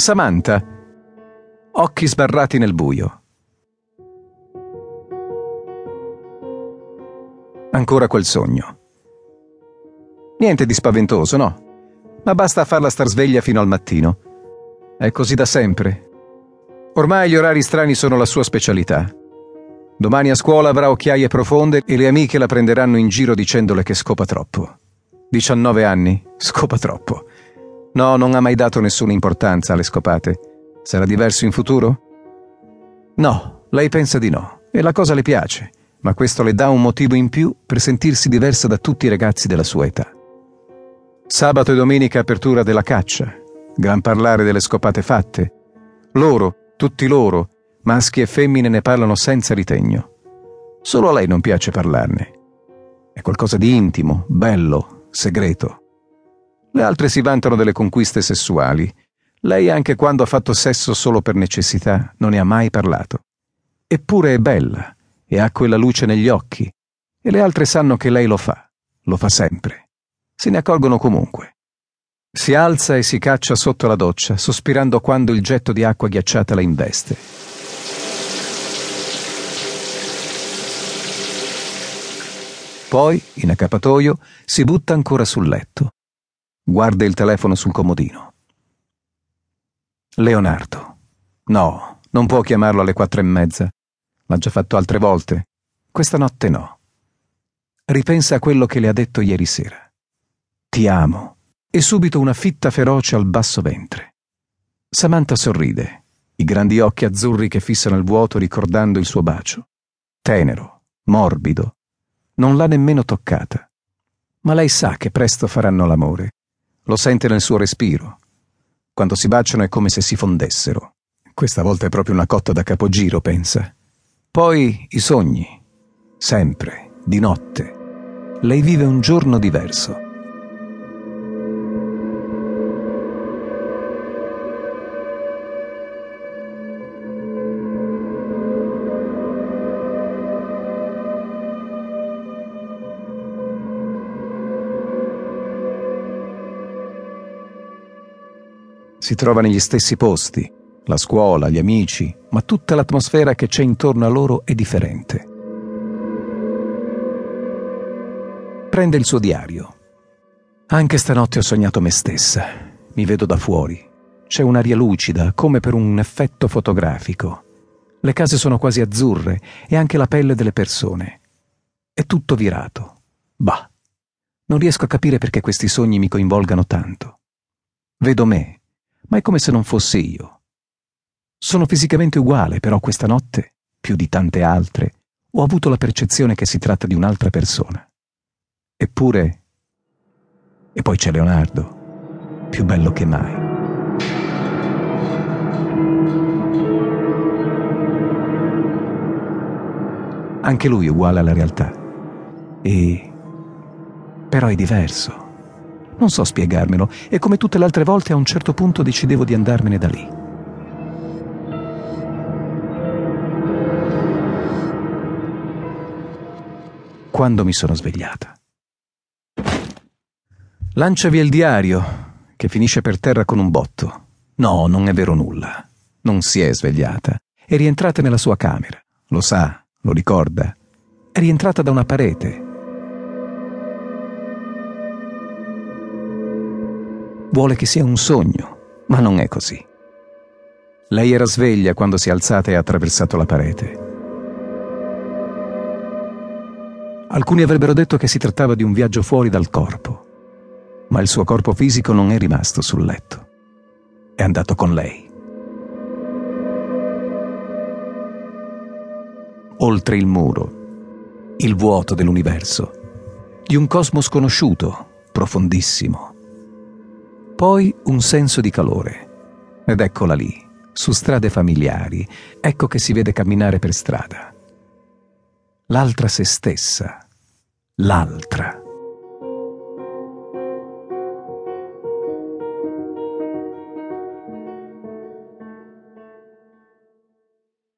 Samantha. Occhi sbarrati nel buio. Ancora quel sogno. Niente di spaventoso, no? Ma basta farla star sveglia fino al mattino. È così da sempre. Ormai gli orari strani sono la sua specialità. Domani a scuola avrà occhiaie profonde e le amiche la prenderanno in giro dicendole che scopa troppo. 19 anni, scopa troppo. No, non ha mai dato nessuna importanza alle scopate. Sarà diverso in futuro? No, lei pensa di no, e la cosa le piace, ma questo le dà un motivo in più per sentirsi diversa da tutti i ragazzi della sua età. Sabato e domenica apertura della caccia, gran parlare delle scopate fatte. Loro, tutti loro, maschi e femmine ne parlano senza ritegno. Solo a lei non piace parlarne. È qualcosa di intimo, bello, segreto. Le altre si vantano delle conquiste sessuali. Lei, anche quando ha fatto sesso solo per necessità, non ne ha mai parlato. Eppure è bella e ha quella luce negli occhi. E le altre sanno che lei lo fa. Lo fa sempre. Se ne accorgono comunque. Si alza e si caccia sotto la doccia, sospirando quando il getto di acqua ghiacciata la investe. Poi, in accappatoio, si butta ancora sul letto. Guarda il telefono sul comodino. Leonardo. No, non può chiamarlo alle quattro e mezza. L'ha già fatto altre volte. Questa notte no. Ripensa a quello che le ha detto ieri sera. Ti amo. E subito una fitta feroce al basso ventre. Samantha sorride, i grandi occhi azzurri che fissano il vuoto ricordando il suo bacio. Tenero, morbido. Non l'ha nemmeno toccata. Ma lei sa che presto faranno l'amore lo sente nel suo respiro. Quando si baciano è come se si fondessero. Questa volta è proprio una cotta da capogiro, pensa. Poi i sogni. Sempre, di notte. Lei vive un giorno diverso. Si trova negli stessi posti, la scuola, gli amici, ma tutta l'atmosfera che c'è intorno a loro è differente. Prende il suo diario. Anche stanotte ho sognato me stessa. Mi vedo da fuori. C'è un'aria lucida, come per un effetto fotografico. Le case sono quasi azzurre e anche la pelle delle persone. È tutto virato. Bah. Non riesco a capire perché questi sogni mi coinvolgano tanto. Vedo me, ma è come se non fossi io. Sono fisicamente uguale, però questa notte, più di tante altre, ho avuto la percezione che si tratta di un'altra persona. Eppure... E poi c'è Leonardo, più bello che mai. Anche lui è uguale alla realtà. E... però è diverso. Non so spiegarmelo e come tutte le altre volte a un certo punto decidevo di andarmene da lì. Quando mi sono svegliata. Lancia via il diario, che finisce per terra con un botto. No, non è vero nulla. Non si è svegliata. È rientrata nella sua camera. Lo sa, lo ricorda. È rientrata da una parete Vuole che sia un sogno, ma non è così. Lei era sveglia quando si è alzata e ha attraversato la parete. Alcuni avrebbero detto che si trattava di un viaggio fuori dal corpo, ma il suo corpo fisico non è rimasto sul letto. È andato con lei. Oltre il muro, il vuoto dell'universo, di un cosmo sconosciuto, profondissimo poi un senso di calore. Ed eccola lì, su strade familiari, ecco che si vede camminare per strada. L'altra se stessa, l'altra.